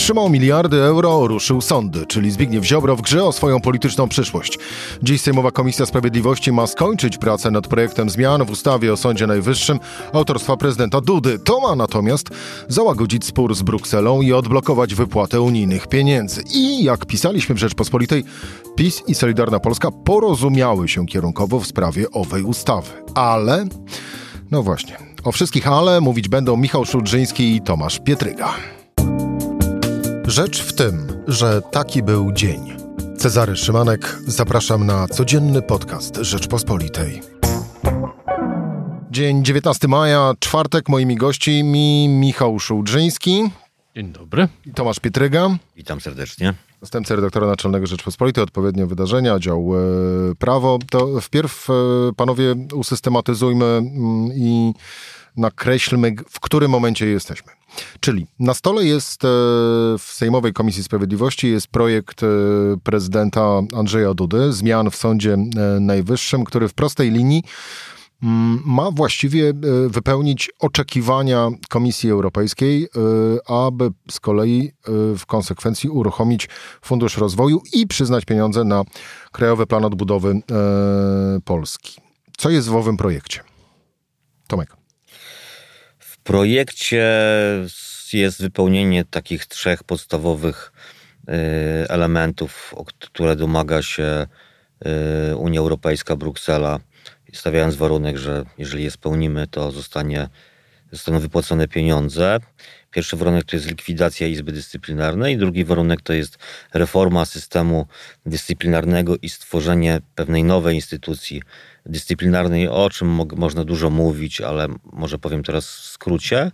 Wstrzymał miliardy euro, ruszył sądy, czyli Zbigniew Ziobro w grze o swoją polityczną przyszłość. Dziś Sejmowa Komisja Sprawiedliwości ma skończyć pracę nad projektem zmian w ustawie o Sądzie Najwyższym autorstwa prezydenta Dudy. To ma natomiast załagodzić spór z Brukselą i odblokować wypłatę unijnych pieniędzy. I jak pisaliśmy w Rzeczpospolitej, PiS i Solidarna Polska porozumiały się kierunkowo w sprawie owej ustawy. Ale, no właśnie, o wszystkich ale mówić będą Michał Szudrzyński i Tomasz Pietryga. Rzecz w tym, że taki był dzień. Cezary Szymanek, zapraszam na codzienny podcast Rzeczpospolitej. Dzień 19 maja, czwartek, moimi gośćmi Michał Szudrzyński. Dzień dobry. I Tomasz Pietryga. Witam serdecznie. Zastępca redaktora naczelnego Rzeczpospolitej, odpowiednie wydarzenia, dział e, prawo. To wpierw, e, panowie, usystematyzujmy mm, i nakreślmy, w którym momencie jesteśmy. Czyli na stole jest e, w Sejmowej Komisji Sprawiedliwości jest projekt e, prezydenta Andrzeja Dudy, zmian w Sądzie e, Najwyższym, który w prostej linii mm, ma właściwie wypełnić oczekiwania Komisji Europejskiej, aby z kolei w konsekwencji uruchomić Fundusz Rozwoju i przyznać pieniądze na Krajowy Plan Odbudowy Polski. Co jest w owym projekcie? Tomek projekcie jest wypełnienie takich trzech podstawowych y, elementów, o które domaga się y, Unia Europejska, Bruksela, stawiając warunek, że jeżeli je spełnimy, to zostanie, zostaną wypłacone pieniądze. Pierwszy warunek to jest likwidacja Izby Dyscyplinarnej, drugi warunek to jest reforma systemu dyscyplinarnego i stworzenie pewnej nowej instytucji dyscyplinarnej, o czym mo można dużo mówić, ale może powiem teraz w skrócie.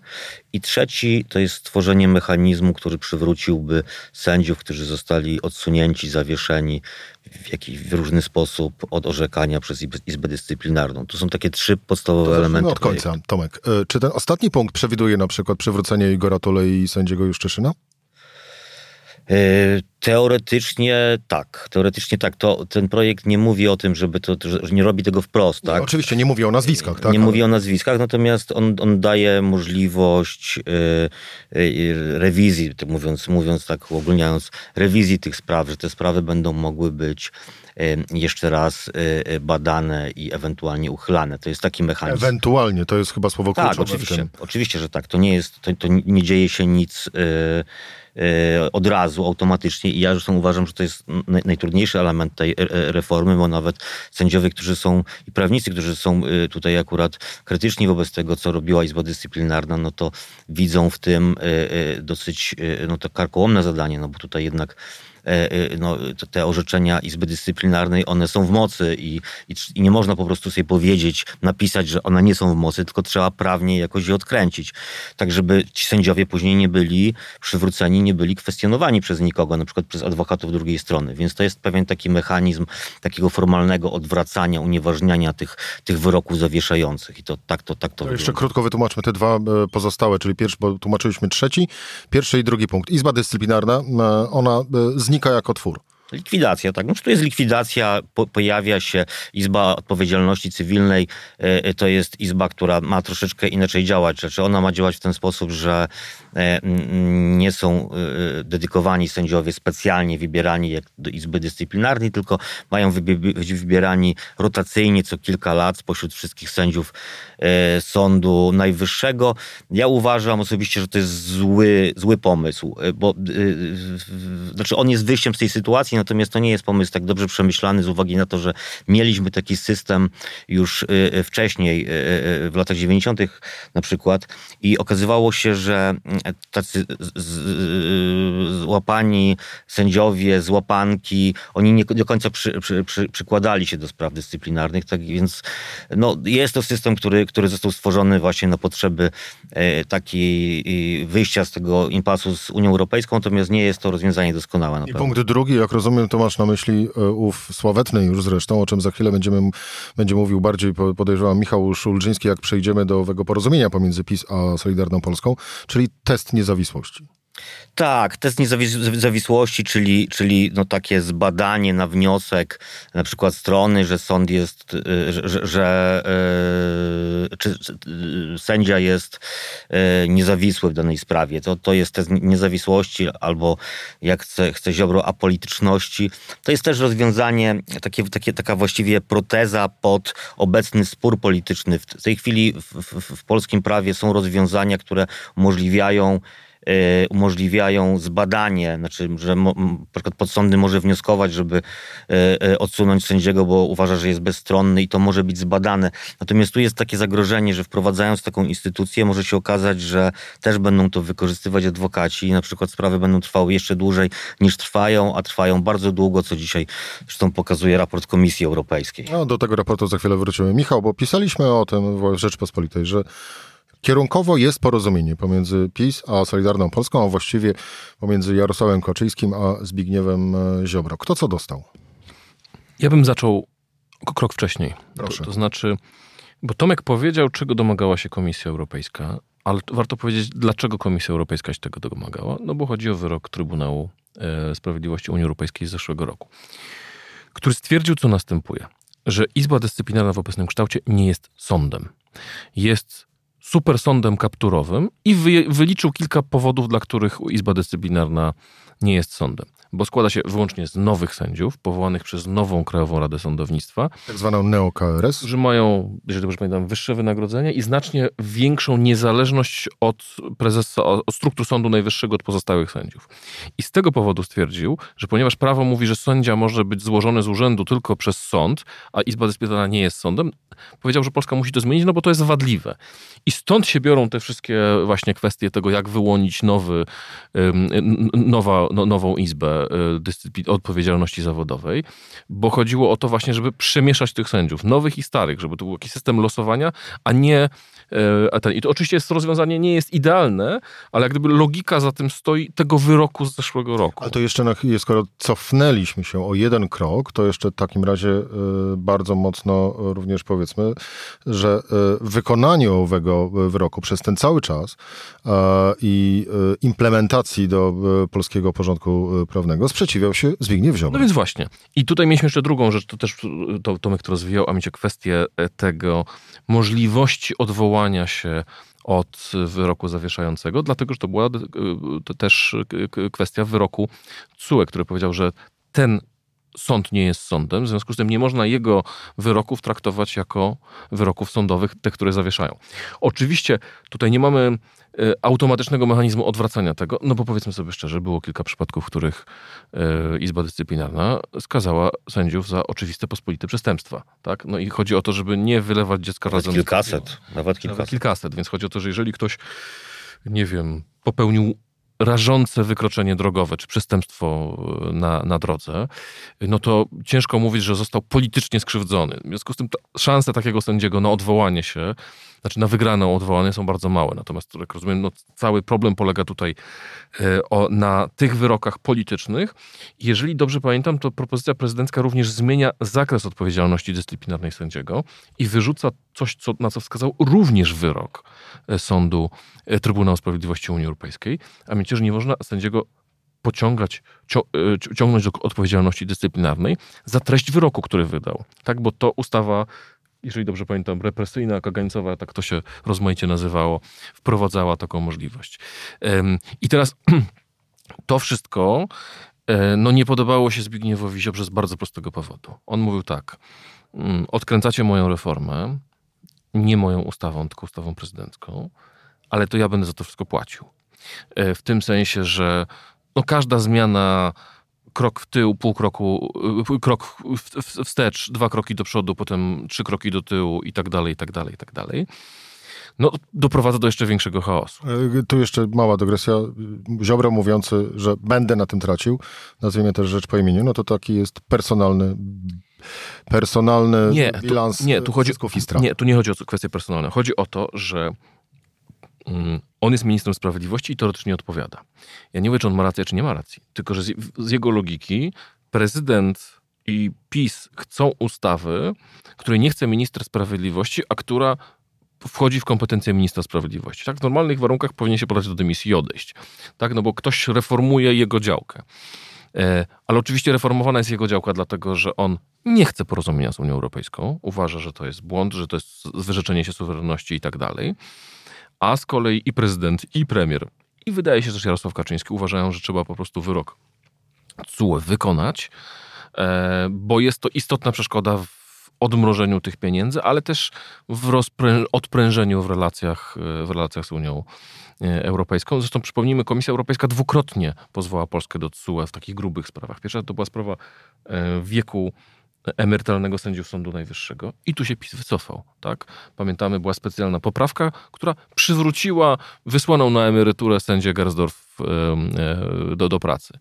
I trzeci to jest stworzenie mechanizmu, który przywróciłby sędziów, którzy zostali odsunięci, zawieszeni w jakiś w różny sposób od orzekania przez Izbę Dyscyplinarną. To są takie trzy podstawowe to elementy. od końca, projektu. Tomek. E, czy ten ostatni punkt przewiduje na przykład przywrócenie Igora Tulei i sędziego Juszczyszyna? E, teoretycznie tak. Teoretycznie tak. To, ten projekt nie mówi o tym, żeby to, że nie robi tego wprost. Tak? No, oczywiście nie mówi o nazwiskach. Tak? Nie mówi o nazwiskach, natomiast on, on daje możliwość yy, yy, rewizji, tak mówiąc, mówiąc tak uogólniając, rewizji tych spraw, że te sprawy będą mogły być jeszcze raz badane i ewentualnie uchylane. To jest taki mechanizm. Ewentualnie, to jest chyba słowo kluczowe. Tak, oczywiście, oczywiście, że tak. To nie jest, to, to nie dzieje się nic E, od razu, automatycznie. I ja zresztą uważam, że to jest najtrudniejszy element tej e, e, reformy, bo nawet sędziowie, którzy są i prawnicy, którzy są tutaj akurat krytyczni wobec tego, co robiła Izba Dyscyplinarna, no to widzą w tym dosyć no to karkołomne zadanie, no bo tutaj jednak E, e, no, te orzeczenia Izby Dyscyplinarnej, one są w mocy i, i, i, nie można po prostu sobie powiedzieć, napisać, że one nie są w mocy, tylko trzeba prawnie jakoś je odkręcić. Tak, żeby ci sędziowie później nie byli przywróceni, nie byli kwestionowani przez nikogo, na przykład przez adwokatów drugiej strony. Więc to jest pewien taki mechanizm takiego formalnego odwracania, unieważniania tych, tych wyroków zawieszających. I to tak to, tak to, to Jeszcze krótko wytłumaczmy te dwa e, pozostałe, czyli pierwszy, bo tłumaczyliśmy trzeci, pierwszy i drugi punkt. Izba Dyscyplinarna, ona znika znika jako twór. Likwidacja, tak. No, to jest likwidacja, po, pojawia się Izba Odpowiedzialności Cywilnej. Y, to jest izba, która ma troszeczkę inaczej działać. Znaczy ona ma działać w ten sposób, że y, nie są y, dedykowani sędziowie specjalnie wybierani jak do Izby Dyscyplinarnej, tylko mają być wybierani rotacyjnie co kilka lat spośród wszystkich sędziów Sądu Najwyższego. Ja uważam osobiście, że to jest zły, zły pomysł, bo znaczy on jest wyjściem z tej sytuacji, natomiast to nie jest pomysł tak dobrze przemyślany z uwagi na to, że mieliśmy taki system już y, y, wcześniej, y, w latach 90. na przykład i okazywało się, że tacy złapani sędziowie, złapanki, oni nie do końca przy, przy, przy, przykładali się do spraw dyscyplinarnych, tak więc no, jest to system, który, który został stworzony właśnie na potrzeby takiej wyjścia z tego impasu z Unią Europejską, natomiast nie jest to rozwiązanie doskonałe. I punkt drugi, jak rozumiem, rozumiem, to masz na myśli e, ów sławetny już zresztą, o czym za chwilę będziemy, będzie mówił bardziej, podejrzewam, Michał Szulżyński, jak przejdziemy do owego porozumienia pomiędzy PiS a Solidarną Polską, czyli test niezawisłości. Tak, test niezawisłości, czyli, czyli no takie zbadanie na wniosek na przykład strony, że sąd jest, y, że, że yy, czy, czy, y, sędzia jest niezawisły w danej sprawie. To, to jest test niezawisłości albo jak chce, chce Ziobro apolityczności. To jest też rozwiązanie, takie, takie, taka właściwie proteza pod obecny spór polityczny. W tej chwili w, w, w polskim prawie są rozwiązania, które umożliwiają Y, umożliwiają zbadanie, znaczy, że mo, podsądny może wnioskować, żeby y, y, odsunąć sędziego, bo uważa, że jest bezstronny i to może być zbadane. Natomiast tu jest takie zagrożenie, że wprowadzając taką instytucję może się okazać, że też będą to wykorzystywać adwokaci i na przykład sprawy będą trwały jeszcze dłużej niż trwają, a trwają bardzo długo, co dzisiaj zresztą pokazuje raport Komisji Europejskiej. No, do tego raportu za chwilę wrócimy. Michał, bo pisaliśmy o tym w Rzeczpospolitej, że Kierunkowo jest porozumienie pomiędzy PiS a Solidarną Polską, a właściwie pomiędzy Jarosławem Kaczyńskim a Zbigniewem e, Ziobro. Kto co dostał? Ja bym zaczął krok wcześniej. Proszę. To, to znaczy, bo Tomek powiedział, czego domagała się Komisja Europejska, ale warto powiedzieć, dlaczego Komisja Europejska się tego domagała. No bo chodzi o wyrok Trybunału e, Sprawiedliwości Unii Europejskiej z zeszłego roku, który stwierdził, co następuje. Że Izba Dyscyplinarna w obecnym kształcie nie jest sądem. Jest super sądem kapturowym i wyliczył kilka powodów, dla których Izba Dyscyplinarna nie jest sądem bo składa się wyłącznie z nowych sędziów, powołanych przez nową Krajową Radę Sądownictwa. Tak zwaną neo-KRS. Że mają, jeżeli dobrze pamiętam, wyższe wynagrodzenia i znacznie większą niezależność od prezesa, od struktur Sądu Najwyższego od pozostałych sędziów. I z tego powodu stwierdził, że ponieważ prawo mówi, że sędzia może być złożony z urzędu tylko przez sąd, a Izba Dyscyplinarna nie jest sądem, powiedział, że Polska musi to zmienić, no bo to jest wadliwe. I stąd się biorą te wszystkie właśnie kwestie tego, jak wyłonić nowy, nowa, no, nową izbę E, odpowiedzialności zawodowej, bo chodziło o to właśnie, żeby przemieszać tych sędziów, nowych i starych, żeby to był jakiś system losowania, a nie e, ten. I to oczywiście jest rozwiązanie nie jest idealne, ale jak gdyby logika za tym stoi tego wyroku z zeszłego roku. Ale to jeszcze, na, skoro cofnęliśmy się o jeden krok, to jeszcze w takim razie e, bardzo mocno również powiedzmy, że wykonanie owego wyroku przez ten cały czas i implementacji do polskiego porządku prawnego sprzeciwiał się Zbigniew Ziobro. No więc właśnie. I tutaj mieliśmy jeszcze drugą rzecz, to też to, Tomek to rozwijał, a mianowicie kwestię e, tego możliwości odwołania się od wyroku zawieszającego, dlatego że to była e, też kwestia wyroku CUE, który powiedział, że ten sąd nie jest sądem, w związku z tym nie można jego wyroków traktować jako wyroków sądowych, te, które zawieszają. Oczywiście tutaj nie mamy e, automatycznego mechanizmu odwracania tego, no bo powiedzmy sobie szczerze, było kilka przypadków, w których e, Izba Dyscyplinarna skazała sędziów za oczywiste pospolite przestępstwa. Tak? No i chodzi o to, żeby nie wylewać dziecka nawet razem... Kilkaset. Nawet kilkaset. Nawet kilkaset. Więc chodzi o to, że jeżeli ktoś, nie wiem, popełnił rażące wykroczenie drogowe czy przestępstwo e, na, na drodze, no to ciężko mówić, że został politycznie skrzywdzony. W związku z tym szanse takiego sędziego na odwołanie się, znaczy na wygraną odwołanie są bardzo małe. Natomiast, jak rozumiem, no, cały problem polega tutaj e, o, na tych wyrokach politycznych. Jeżeli dobrze pamiętam, to propozycja prezydencka również zmienia zakres odpowiedzialności dyscyplinarnej sędziego i wyrzuca coś, co, na co wskazał również wyrok e, sądu Trybunału Sprawiedliwości Unii Europejskiej, a mianowicie, że nie można sędziego pociągać, e, ciągnąć do odpowiedzialności dyscyplinarnej za treść wyroku, który wydał. Tak, bo to ustawa jeżeli dobrze pamiętam, represyjna, kagańcowa, tak to się rozmaicie nazywało, wprowadzała taką możliwość. I teraz to wszystko e, no, nie podobało się Zbigniewowi Ziobrze z bardzo prostego powodu. On mówił tak, mm, odkręcacie moją reformę, nie moją ustawą, tylko ustawą prezydencką, ale to ja będę za to wszystko płacił. E, w tym sensie, że no każda zmiana krok w tył, pół kroku, e, krok wstecz, dwa kroki do przodu, potem trzy kroki do tyłu i tak dalej, i tak dalej, i tak dalej. No, doprowadza do jeszcze większego chaosu. E, tu jeszcze mała dygresja. Ziobro mówiący, że będę na tym tracił, nazwijmy też rzecz po imieniu, no to taki jest personalny personalny nie, bilans tu, nie, tu chodzi, zysków i strat. Nie, tu nie chodzi o kwestie personalne. Chodzi o to, że on jest ministrem sprawiedliwości i teoretycznie odpowiada. Ja nie wiem, czy on ma rację, czy nie ma racji. Tylko, że z, z jego logiki prezydent i PiS chcą ustawy, której nie chce minister sprawiedliwości, a która wchodzi w kompetencje ministra sprawiedliwości. Tak? W normalnych warunkach powinien się podać do dymisji i odejść. Tak? No bo ktoś reformuje jego działkę. E, ale oczywiście reformowana jest jego działka, dlatego że on nie chce porozumienia z Unią Europejską. Uważa, że to jest błąd, że to jest wyrzeczenie się suwerenności i tak dalej. A z kolei i prezydent, i premier, i wydaje się, że Jarosław Kaczyński uważają, że trzeba po prostu wyrok CUE wykonać, e, bo jest to istotna przeszkoda w odmrożeniu tych pieniędzy, ale też w odprężeniu w relacjach, w relacjach z Unią e, Europejską. Zresztą przypomnijmy, Komisja Europejska dwukrotnie pozwała Polskę do TSUE w takich grubych sprawach. Pierwsza to była sprawa e, wieku emerytalnego sędziów Sądu Najwyższego i tu się PiS wycofał. Tak? Pamiętamy, była specjalna poprawka, która przywróciła wysłaną na emeryturę sędzię Gersdorf e, do, do pracy.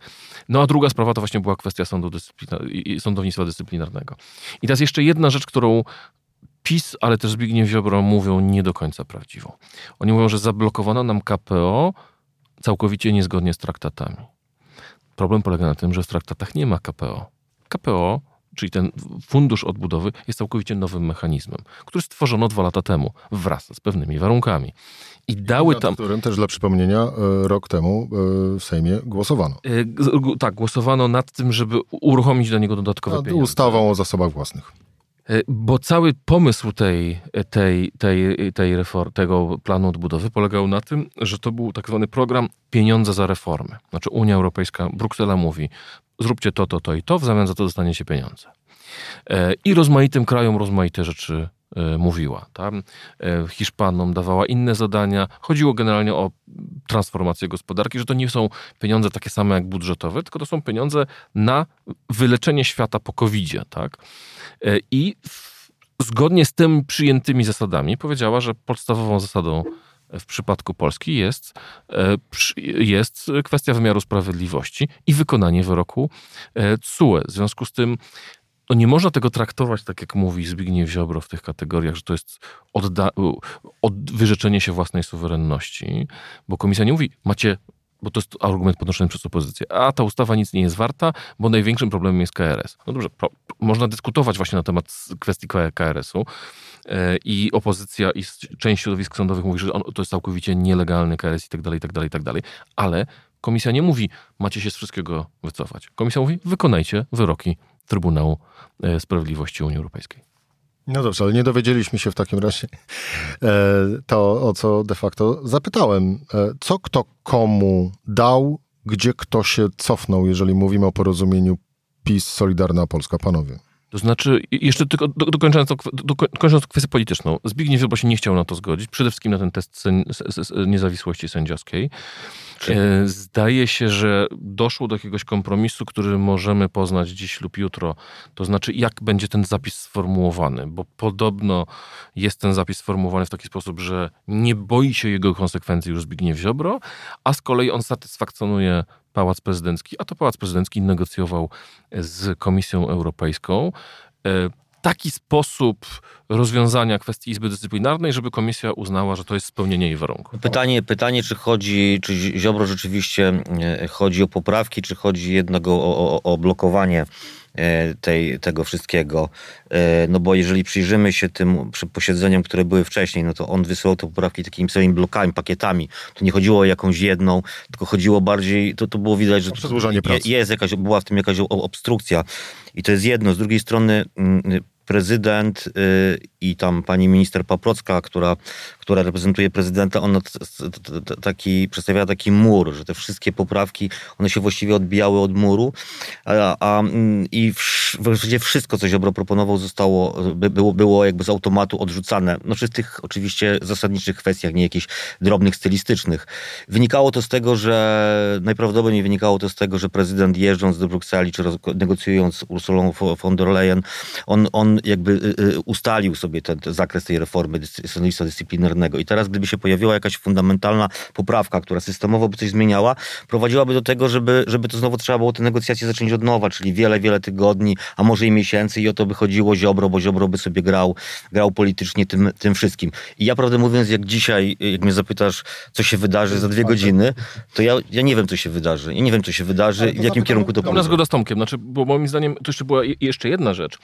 No a druga sprawa to właśnie była kwestia sądu dyscyplina- sądownictwa dyscyplinarnego. I teraz jeszcze jedna rzecz, którą PiS, ale też Zbigniew Ziobro mówią nie do końca prawdziwą. Oni mówią, że zablokowano nam KPO całkowicie niezgodnie z traktatami. Problem polega na tym, że w traktatach nie ma KPO. KPO czyli ten fundusz odbudowy, jest całkowicie nowym mechanizmem, który stworzono dwa lata temu wraz z pewnymi warunkami. I dały nad tam. którym też dla przypomnienia e, rok temu e, w Sejmie głosowano. E, tak, głosowano nad tym, żeby uruchomić do niego dodatkowe nad pieniądze. Ustawą o zasobach własnych. Bo cały pomysł tej, tej, tej, tej reform, tego planu odbudowy polegał na tym, że to był tak zwany program pieniądze za reformy. Znaczy Unia Europejska, Bruksela mówi, zróbcie to, to, to i to, w zamian za to dostaniecie pieniądze. E, I rozmaitym krajom rozmaite rzeczy e, mówiła. Tam e, Hiszpanom dawała inne zadania. Chodziło generalnie o transformację gospodarki, że to nie są pieniądze takie same jak budżetowe, tylko to są pieniądze na wyleczenie świata po covid tak? I zgodnie z tym przyjętymi zasadami powiedziała, że podstawową zasadą w przypadku Polski jest, e, jest kwestia wymiaru sprawiedliwości i wykonanie wyroku CUE. W związku z tym no nie można tego traktować, tak jak mówi Zbigniew Ziobro w tych kategoriach, że to jest odda- od wyrzeczenie się własnej suwerenności, bo komisja nie mówi, macie bo to jest argument podnoszony przez opozycję. A ta ustawa nic nie jest warta, bo największym problemem jest KRS. No dobrze, pro, można dyskutować właśnie na temat kwestii KRS-u e, i opozycja i część środowisk sądowych mówi, że on, to jest całkowicie nielegalny KRS i tak dalej, i tak dalej, i tak dalej. Ale komisja nie mówi, macie się z wszystkiego wycofać. Komisja mówi, wykonajcie wyroki Trybunału e, Sprawiedliwości Unii Europejskiej. No dobrze, ale nie dowiedzieliśmy się w takim razie e, to, o co de facto zapytałem. E, co kto komu dał, gdzie kto się cofnął, jeżeli mówimy o porozumieniu PiS Solidarna Polska, panowie? To znaczy, jeszcze tylko dokończając, dokończając kwestię polityczną, Zbigniew Ziobro się nie chciał na to zgodzić, przede wszystkim na ten test niezawisłości sędziowskiej. E, zdaje się, że doszło do jakiegoś kompromisu, który możemy poznać dziś lub jutro. To znaczy, jak będzie ten zapis sformułowany, bo podobno jest ten zapis sformułowany w taki sposób, że nie boi się jego konsekwencji już Zbigniew Ziobro, a z kolei on satysfakcjonuje Pałac Prezydencki, a to Pałac Prezydencki negocjował z Komisją Europejską. E, taki sposób rozwiązania kwestii Izby Dyscyplinarnej, żeby komisja uznała, że to jest spełnienie jej warunków. Pytanie, pytanie czy chodzi, czy Ziobro rzeczywiście e, chodzi o poprawki, czy chodzi jednak o, o, o blokowanie E, tej, tego wszystkiego. E, no bo jeżeli przyjrzymy się tym posiedzeniom, które były wcześniej, no to on wysyłał te poprawki takimi samymi blokami, pakietami. To nie chodziło o jakąś jedną, tylko chodziło bardziej, to, to było widać, że jest jakaś, była w tym jakaś obstrukcja. I to jest jedno. Z drugiej strony mm, prezydent y, i tam pani minister Paprocka, która, która reprezentuje prezydenta, ona taki, przedstawiała taki mur, że te wszystkie poprawki, one się właściwie odbijały od muru a, a i w, w wszystko, co Ziobro proponował, zostało, było, było jakby z automatu odrzucane. No w tych oczywiście zasadniczych kwestiach, nie jakichś drobnych, stylistycznych. Wynikało to z tego, że najprawdopodobniej wynikało to z tego, że prezydent jeżdżąc do Brukseli, czy negocjując z Ursulą von der Leyen, on, on jakby y, y, ustalił sobie ten, ten zakres tej reformy sądownictwa dyscyplinarnego. I teraz, gdyby się pojawiła jakaś fundamentalna poprawka, która systemowo by coś zmieniała, prowadziłaby do tego, żeby, żeby to znowu trzeba było te negocjacje zacząć od nowa, czyli wiele, wiele tygodni, a może i miesięcy i o to by chodziło Ziobro, bo Ziobro by sobie grał, grał politycznie tym, tym wszystkim. I ja prawdę mówiąc, jak dzisiaj, jak mnie zapytasz, co się wydarzy za dwie godziny, to ja, ja nie wiem, co się wydarzy. Ja nie wiem, co się wydarzy i w jakim kierunku to pójdzie. zgoda z Tomkiem. Znaczy, bo moim zdaniem to jeszcze była jeszcze jedna rzecz.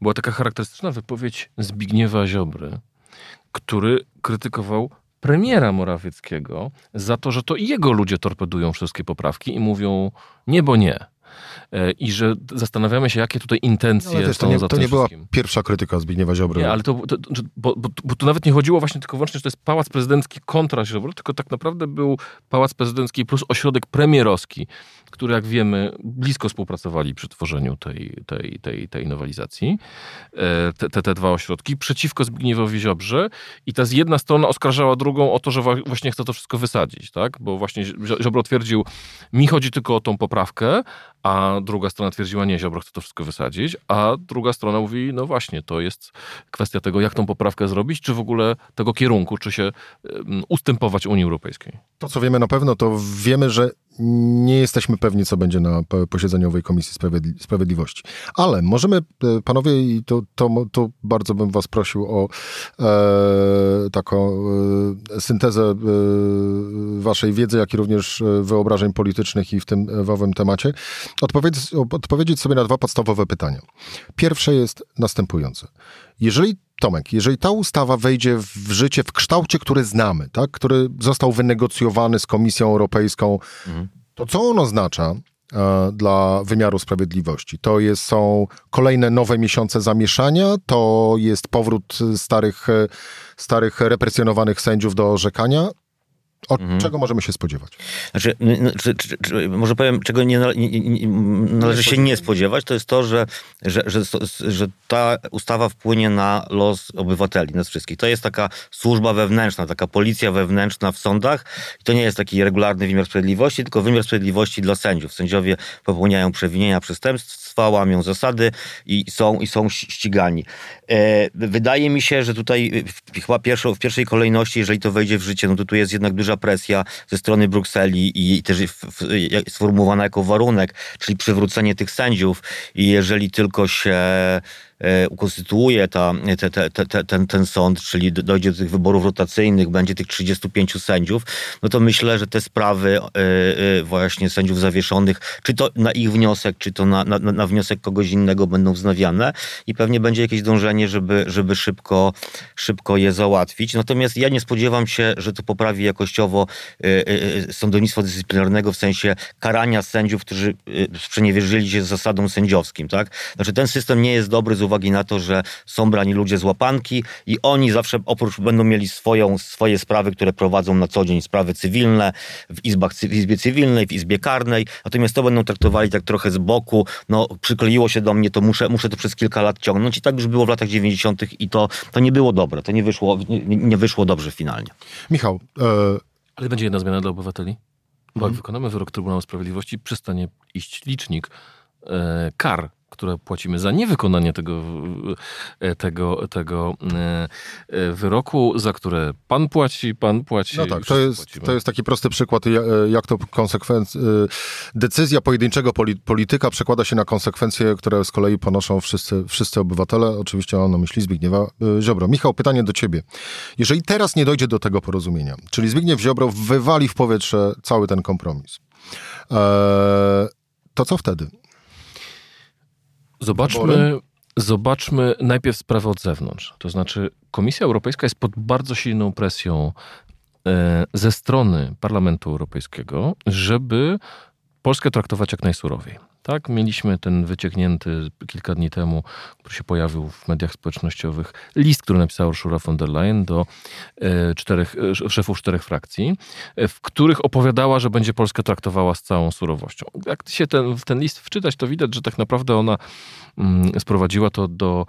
Była taka charakterystyczna wypowiedź Zbigniewa Ziobry, który krytykował premiera Morawieckiego za to, że to jego ludzie torpedują wszystkie poprawki i mówią nie, bo nie. E, I że zastanawiamy się, jakie tutaj intencje też są to nie, za to nie była pierwsza krytyka Zbigniewa Ziobry. Nie, ale to, to, to bo, bo, bo tu nawet nie chodziło właśnie tylko wyłącznie, że to jest pałac prezydencki kontra Ziobro, tylko tak naprawdę był pałac prezydencki plus ośrodek premierowski, który jak wiemy blisko współpracowali przy tworzeniu tej, tej, tej, tej nowelizacji. E, Te, te, te dwa ośrodki przeciwko Zbigniewowi Ziobrze i ta z jedna strona oskarżała drugą o to, że właśnie chce to wszystko wysadzić, tak? Bo właśnie Zio- Ziobro twierdził, mi chodzi tylko o tą poprawkę, a druga strona twierdziła, nie, Ziobro chce to wszystko wysadzić, a druga strona mówi, no właśnie, to jest kwestia tego, jak tą poprawkę zrobić, czy w ogóle tego kierunku, czy się ustępować Unii Europejskiej. To, co wiemy na pewno, to wiemy, że nie jesteśmy pewni, co będzie na posiedzeniu owej Komisji Sprawiedli- Sprawiedliwości. Ale możemy, e, panowie, i to, to, to bardzo bym was prosił o e, taką e, syntezę e, waszej wiedzy, jak i również e, wyobrażeń politycznych i w tym w owym temacie, odpowiedzieć, odpowiedzieć sobie na dwa podstawowe pytania. Pierwsze jest następujące. Jeżeli Tomek, jeżeli ta ustawa wejdzie w życie w kształcie, który znamy, tak, który został wynegocjowany z Komisją Europejską, to co on oznacza e, dla wymiaru sprawiedliwości? To jest, są kolejne nowe miesiące zamieszania, to jest powrót starych, starych represjonowanych sędziów do orzekania. Od czego możemy się spodziewać? Znaczy, czy, czy, czy, może powiem, czego nie, nie, nie, należy się nie spodziewać, to jest to, że, że, że, że ta ustawa wpłynie na los obywateli, nas wszystkich. To jest taka służba wewnętrzna, taka policja wewnętrzna w sądach. I to nie jest taki regularny wymiar sprawiedliwości, tylko wymiar sprawiedliwości dla sędziów. Sędziowie popełniają przewinienia, przestępstwa, łamią zasady i są, i są ści- ścigani. E, wydaje mi się, że tutaj w, chyba pierwszą, w pierwszej kolejności, jeżeli to wejdzie w życie, no to tu jest jednak duża presja ze strony Brukseli i też sformułowana jako warunek, czyli przywrócenie tych sędziów i jeżeli tylko się e, ukonstytuuje ta, te, te, te, te, ten, ten sąd, czyli do- dojdzie do tych wyborów rotacyjnych, będzie tych 35 sędziów, no to myślę, że te sprawy e, e, właśnie sędziów zawieszonych, czy to na ich wniosek, czy to na, na, na wniosek kogoś innego będą wznawiane i pewnie będzie jakieś dążenie, żeby, żeby szybko, szybko je załatwić. Natomiast ja nie spodziewam się, że to poprawi jakościowo e, e, sądownictwo dyscyplinarnego w sensie karania sędziów, którzy e, sprzeniewierzyli się zasadom sędziowskim. Tak? Znaczy ten system nie jest dobry z uwagi na to, że są brani ludzie z łapanki i oni zawsze oprócz będą mieli swoją, swoje sprawy, które prowadzą na co dzień, sprawy cywilne w, izbach, w izbie cywilnej, w izbie karnej, natomiast to będą traktowali tak trochę z boku, no przykleiło się do mnie, to muszę, muszę to przez kilka lat ciągnąć i tak już było w latach 90. i to, to nie było dobre, to nie wyszło, nie, nie wyszło dobrze finalnie. Michał, e, Ale będzie jedna zmiana dla obywateli. Bo jak wykonamy wyrok Trybunału Sprawiedliwości, przestanie iść licznik e, kar, które płacimy za niewykonanie tego, e, tego, tego e, e, wyroku, za które pan płaci, pan płaci. No tak, to jest, płacimy. to jest taki prosty przykład, ja- jak to konsekwenc... decyzja pojedynczego poli- polityka przekłada się na konsekwencje, które z kolei ponoszą wszyscy, wszyscy obywatele. Oczywiście mam na myśli Zbigniewa Ziobro. Michał, pytanie do ciebie. Jeżeli teraz nie dojdzie do tego porozumienia, czyli Zbigniew Ziobro wywali w powietrze cały ten kompromis, to co wtedy? Zobaczmy, zobaczmy najpierw sprawę od zewnątrz. To znaczy, Komisja Europejska jest pod bardzo silną presją e, ze strony Parlamentu Europejskiego, żeby Polskę traktować jak najsurowiej. Tak, mieliśmy ten wycieknięty kilka dni temu, który się pojawił w mediach społecznościowych, list, który napisała Ursula von der Leyen do e, czterech, e, szefów czterech frakcji, e, w których opowiadała, że będzie Polskę traktowała z całą surowością. Jak się ten, w ten list wczytać, to widać, że tak naprawdę ona mm, sprowadziła to do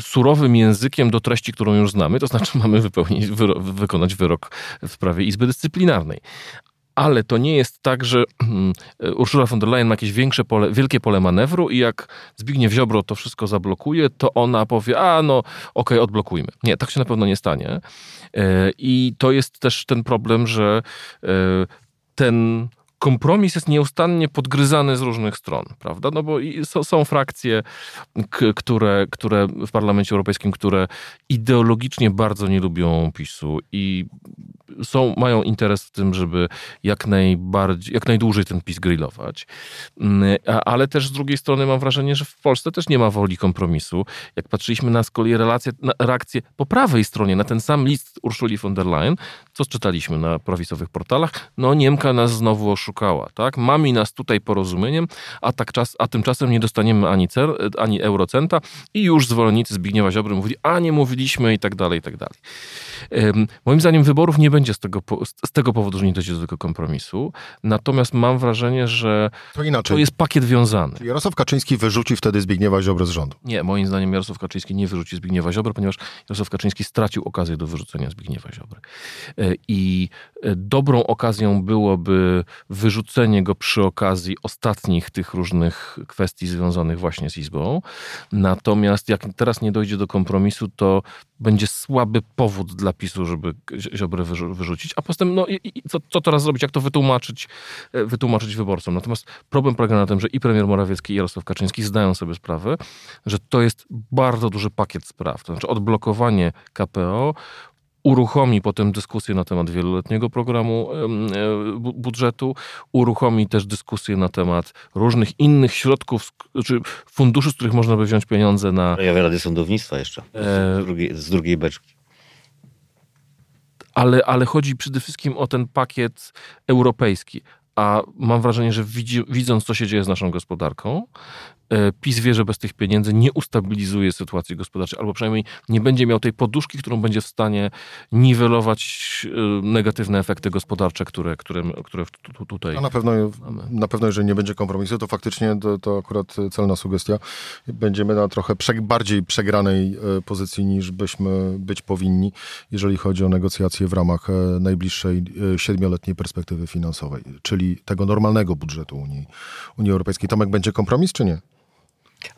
surowym językiem do treści, którą już znamy, to znaczy mamy wypełnić, wyro, wykonać wyrok w sprawie Izby Dyscyplinarnej. Ale to nie jest tak, że mm, Ursula von der Leyen ma jakieś większe pole, wielkie pole manewru i jak Zbigniew Ziobro to wszystko zablokuje, to ona powie, a no okej, odblokujmy. Nie, tak się na pewno nie stanie. E, I to jest też ten problem, że e, ten kompromis jest nieustannie podgryzany z różnych stron, prawda? No bo są, frakcje, które, które w Parlamencie Europejskim, które ideologicznie bardzo nie lubią PiSu i są, mają interes w tym, żeby jak najbardziej, jak najdłużej ten PiS grillować. Mm, ale też z drugiej strony mam wrażenie, że w Polsce też nie ma woli kompromisu. Jak patrzyliśmy na z kolei relacje, na reakcję po prawej stronie na ten sam list Urszuli von der Leyen, co czytaliśmy na prawicowych portalach, no Niemka nas znowu oszukała, tak? Mami nas tutaj porozumieniem, a, tak czas, a tymczasem nie dostaniemy ani, cer, ani eurocenta i już zwolennicy Zbigniewa Ziobry mówili, a nie mówiliśmy i tak dalej, i tak dalej. Moim zdaniem wyborów nie będzie z tego, z tego powodu, że nie dojdzie do tego kompromisu. Natomiast mam wrażenie, że to, inaczej. to jest pakiet wiązany. Czy Jarosław Kaczyński wyrzuci wtedy Zbigniewa Ziobrę z rządu? Nie, moim zdaniem Jarosław Kaczyński nie wyrzuci Zbigniewa Ziobry, ponieważ Jarosław Kaczyński stracił okazję do wyrzucenia Zbigniewa Ziobry. E, I e, dobrą okazją byłoby wyrzucenie go przy okazji ostatnich tych różnych kwestii związanych właśnie z Izbą. Natomiast jak teraz nie dojdzie do kompromisu, to będzie słaby powód dla PiSu, żeby Ziobrę wyrzucić. A potem, no i, co, co teraz zrobić, jak to wytłumaczyć, e, wytłumaczyć wyborcom? Natomiast problem polega na tym, że i premier Morawiecki, i Jarosław Kaczyński zdają sobie sprawę, że to jest bardzo duży pakiet spraw. To znaczy odblokowanie KPO, uruchomi potem dyskusję na temat wieloletniego programu e, budżetu, uruchomi też dyskusję na temat różnych innych środków, czy funduszy, z których można by wziąć pieniądze na... Krajowej Rady Sądownictwa jeszcze, z e, drugiej, z drugiej beczki. Ale, ale chodzi przede wszystkim o ten pakiet europejski. A mam wrażenie, że widzi, widząc, co się dzieje z naszą gospodarką, PiS wie, że bez tych pieniędzy nie ustabilizuje sytuacji gospodarczej, albo przynajmniej nie będzie miał tej poduszki, którą będzie w stanie niwelować e, negatywne efekty gospodarcze, które, które, które tutaj. A na pewno, mamy. na pewno, jeżeli nie będzie kompromisu, to faktycznie to, to akurat celna sugestia. Będziemy na trochę prze, bardziej przegranej e, pozycji niż byśmy być powinni, jeżeli chodzi o negocjacje w ramach najbliższej siedmioletniej perspektywy finansowej, czyli tego normalnego budżetu Unii, Unii Europejskiej. Tomek, będzie kompromis czy nie?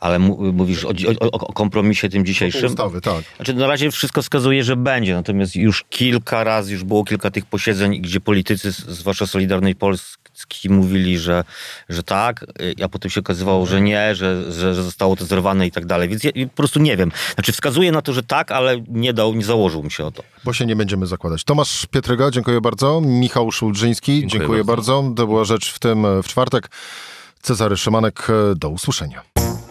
Ale mówisz o, o, o, kompromisie tym dzisiejszym? Ustawy, tak. Znaczy, na razie wszystko wskazuje, że będzie, natomiast już kilka razy, już było kilka tych posiedzeń, gdzie politycy, zwłaszcza Solidarnej Polski, mówili, że, że tak, a potem się okazywało, że nie, że, że, że zostało to zerwane i tak dalej. Więc ja po prostu nie wiem. Znaczy, wskazuje na to, że tak, ale nie dał, nie założył mi się o to. Bo się nie będziemy zakładać. Tomasz Pietryga, dziękuję bardzo. Michał Szulżyński, dziękuję, dziękuję bardzo. bardzo. To była rzecz w tym w czwartek. Cezary Szymanek, do usłyszenia.